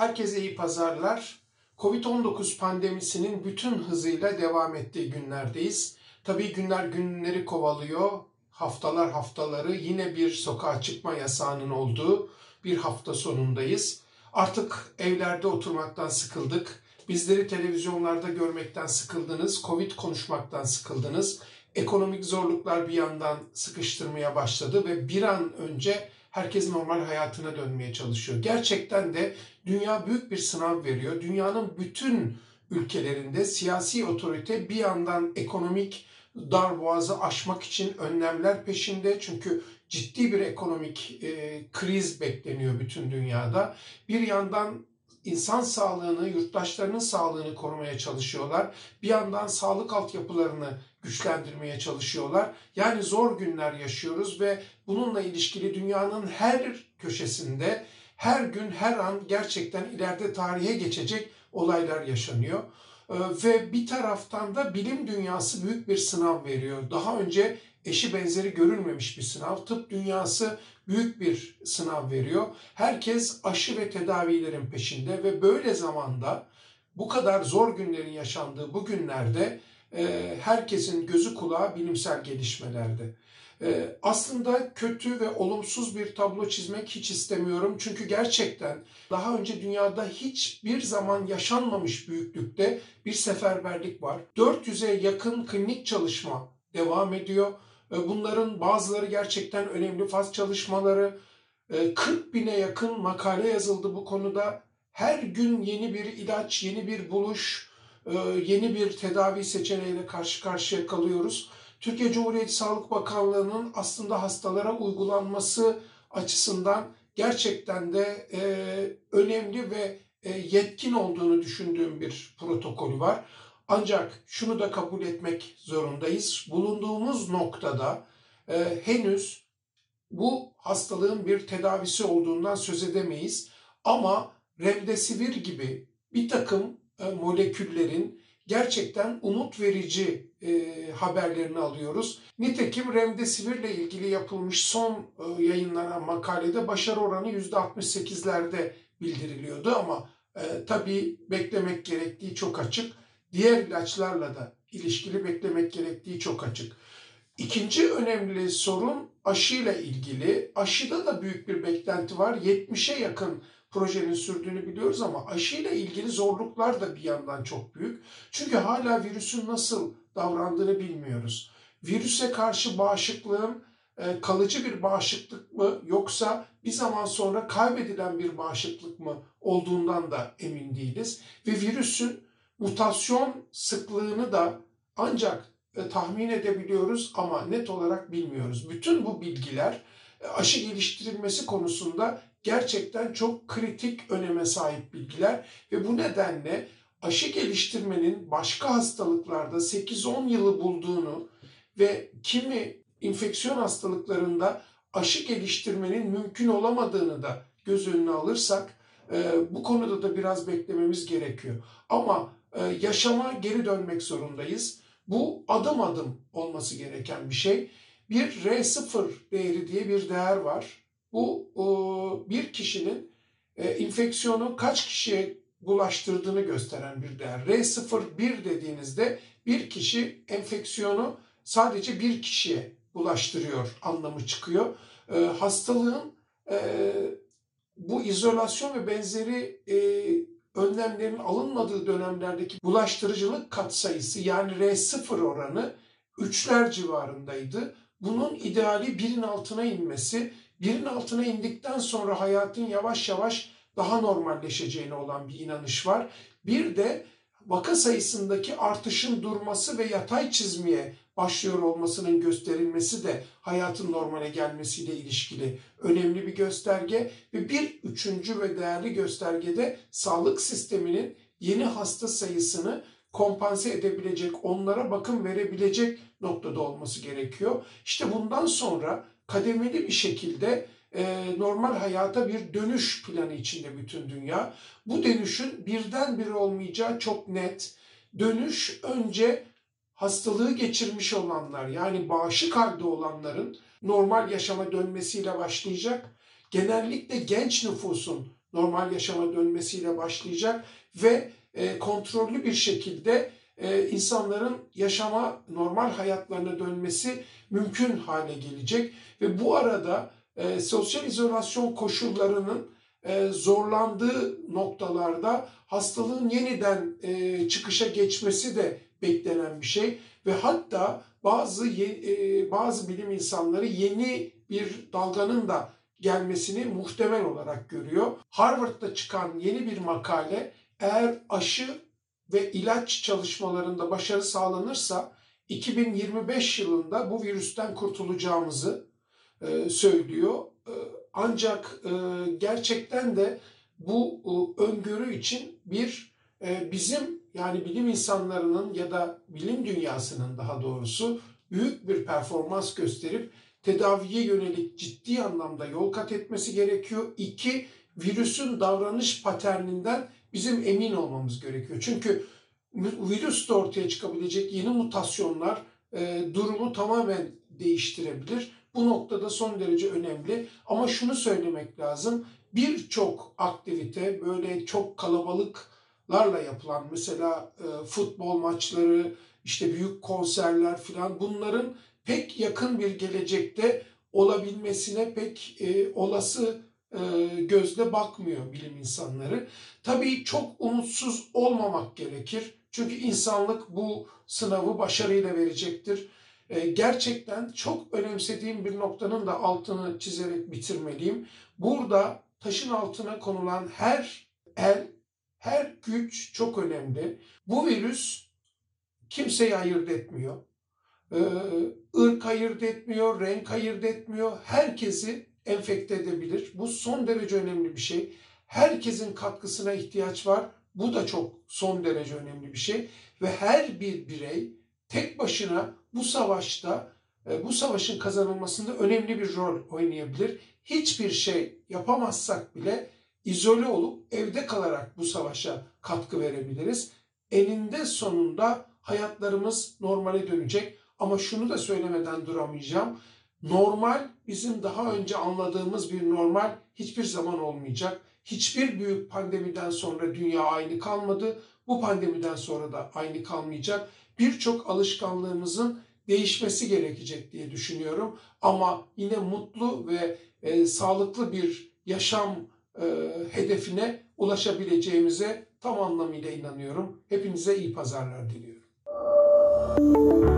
Herkese iyi pazarlar. Covid-19 pandemisinin bütün hızıyla devam ettiği günlerdeyiz. Tabii günler günleri kovalıyor. Haftalar haftaları yine bir sokağa çıkma yasağının olduğu bir hafta sonundayız. Artık evlerde oturmaktan sıkıldık. Bizleri televizyonlarda görmekten sıkıldınız. Covid konuşmaktan sıkıldınız. Ekonomik zorluklar bir yandan sıkıştırmaya başladı ve bir an önce herkes normal hayatına dönmeye çalışıyor. Gerçekten de dünya büyük bir sınav veriyor. Dünyanın bütün ülkelerinde siyasi otorite bir yandan ekonomik darboğazı aşmak için önlemler peşinde. Çünkü ciddi bir ekonomik e, kriz bekleniyor bütün dünyada. Bir yandan insan sağlığını, yurttaşlarının sağlığını korumaya çalışıyorlar. Bir yandan sağlık altyapılarını güçlendirmeye çalışıyorlar. Yani zor günler yaşıyoruz ve bununla ilişkili dünyanın her köşesinde her gün her an gerçekten ileride tarihe geçecek olaylar yaşanıyor. Ee, ve bir taraftan da bilim dünyası büyük bir sınav veriyor. Daha önce eşi benzeri görülmemiş bir sınav. Tıp dünyası büyük bir sınav veriyor. Herkes aşı ve tedavilerin peşinde ve böyle zamanda bu kadar zor günlerin yaşandığı bu günlerde e, herkesin gözü kulağı bilimsel gelişmelerde. E, aslında kötü ve olumsuz bir tablo çizmek hiç istemiyorum. Çünkü gerçekten daha önce dünyada hiçbir zaman yaşanmamış büyüklükte bir seferberlik var. 400'e yakın klinik çalışma devam ediyor. Bunların bazıları gerçekten önemli faz çalışmaları. 40 bine yakın makale yazıldı bu konuda. Her gün yeni bir ilaç, yeni bir buluş, e, yeni bir tedavi seçeneğiyle karşı karşıya kalıyoruz. Türkiye Cumhuriyeti Sağlık Bakanlığı'nın aslında hastalara uygulanması açısından gerçekten de e, önemli ve e, yetkin olduğunu düşündüğüm bir protokolü var. Ancak şunu da kabul etmek zorundayız. Bulunduğumuz noktada e, henüz bu hastalığın bir tedavisi olduğundan söz edemeyiz. Ama remdesivir gibi bir takım e, moleküllerin gerçekten umut verici e, haberlerini alıyoruz. Nitekim remdesivir ile ilgili yapılmış son e, yayınlanan makalede başarı oranı %68'lerde bildiriliyordu ama e, tabii beklemek gerektiği çok açık. Diğer ilaçlarla da ilişkili beklemek gerektiği çok açık. İkinci önemli sorun aşıyla ilgili. Aşıda da büyük bir beklenti var. 70'e yakın projenin sürdüğünü biliyoruz ama aşıyla ilgili zorluklar da bir yandan çok büyük. Çünkü hala virüsün nasıl davrandığını bilmiyoruz. Virüse karşı bağışıklığın e, kalıcı bir bağışıklık mı yoksa bir zaman sonra kaybedilen bir bağışıklık mı olduğundan da emin değiliz. Ve virüsün mutasyon sıklığını da ancak e, tahmin edebiliyoruz ama net olarak bilmiyoruz. Bütün bu bilgiler e, aşı geliştirilmesi konusunda gerçekten çok kritik öneme sahip bilgiler ve bu nedenle aşı geliştirmenin başka hastalıklarda 8-10 yılı bulduğunu ve kimi infeksiyon hastalıklarında aşı geliştirmenin mümkün olamadığını da göz önüne alırsak e, bu konuda da biraz beklememiz gerekiyor. Ama yaşama geri dönmek zorundayız. Bu adım adım olması gereken bir şey. Bir R0 değeri diye bir değer var. Bu bir kişinin e, infeksiyonu kaç kişiye bulaştırdığını gösteren bir değer. R01 dediğinizde bir kişi enfeksiyonu sadece bir kişiye bulaştırıyor anlamı çıkıyor. E, hastalığın e, bu izolasyon ve benzeri önlemlerin alınmadığı dönemlerdeki bulaştırıcılık katsayısı yani R0 oranı 3'ler civarındaydı. Bunun ideali birin altına inmesi birin altına indikten sonra hayatın yavaş yavaş daha normalleşeceğine olan bir inanış var. Bir de vaka sayısındaki artışın durması ve yatay çizmeye başlıyor olmasının gösterilmesi de hayatın normale gelmesiyle ilişkili önemli bir gösterge ve bir üçüncü ve değerli göstergede sağlık sisteminin yeni hasta sayısını kompanse edebilecek, onlara bakım verebilecek noktada olması gerekiyor. İşte bundan sonra kademeli bir şekilde e, normal hayata bir dönüş planı içinde bütün dünya. Bu dönüşün birdenbire olmayacağı çok net. Dönüş önce hastalığı geçirmiş olanlar yani bağışık halde olanların normal yaşama dönmesiyle başlayacak. Genellikle genç nüfusun normal yaşama dönmesiyle başlayacak ve e, kontrollü bir şekilde e, insanların yaşama, normal hayatlarına dönmesi mümkün hale gelecek. Ve bu arada e, sosyal izolasyon koşullarının e, zorlandığı noktalarda hastalığın yeniden e, çıkışa geçmesi de beklenen bir şey ve hatta bazı e, bazı bilim insanları yeni bir dalganın da gelmesini muhtemel olarak görüyor. Harvard'da çıkan yeni bir makale eğer aşı ve ilaç çalışmalarında başarı sağlanırsa 2025 yılında bu virüsten kurtulacağımızı e, söylüyor. E, ancak e, gerçekten de bu e, öngörü için bir e, bizim yani bilim insanlarının ya da bilim dünyasının daha doğrusu büyük bir performans gösterip tedaviye yönelik ciddi anlamda yol kat etmesi gerekiyor. İki, virüsün davranış paterninden bizim emin olmamız gerekiyor. Çünkü virüs de ortaya çıkabilecek yeni mutasyonlar e, durumu tamamen değiştirebilir. Bu noktada son derece önemli. Ama şunu söylemek lazım. Birçok aktivite böyle çok kalabalıklarla yapılan mesela e, futbol maçları, işte büyük konserler filan bunların pek yakın bir gelecekte olabilmesine pek e, olası e, gözle bakmıyor bilim insanları. Tabii çok umutsuz olmamak gerekir. Çünkü insanlık bu sınavı başarıyla verecektir. E, gerçekten çok önemsediğim bir noktanın da altını çizerek bitirmeliyim. Burada taşın altına konulan her el, her güç çok önemli. Bu virüs kimseyi ayırt etmiyor. Irk ayırt etmiyor, renk ayırt etmiyor. Herkesi enfekte edebilir. Bu son derece önemli bir şey. Herkesin katkısına ihtiyaç var. Bu da çok son derece önemli bir şey. Ve her bir birey tek başına bu savaşta, e, bu savaşın kazanılmasında önemli bir rol oynayabilir. Hiçbir şey yapamazsak bile izole olup evde kalarak bu savaşa katkı verebiliriz. Eninde sonunda hayatlarımız normale dönecek. Ama şunu da söylemeden duramayacağım. Normal bizim daha önce anladığımız bir normal hiçbir zaman olmayacak. Hiçbir büyük pandemiden sonra dünya aynı kalmadı. Bu pandemiden sonra da aynı kalmayacak. Birçok alışkanlığımızın değişmesi gerekecek diye düşünüyorum. Ama yine mutlu ve e, sağlıklı bir yaşam e, hedefine ulaşabileceğimize tam anlamıyla inanıyorum. Hepinize iyi pazarlar diliyorum.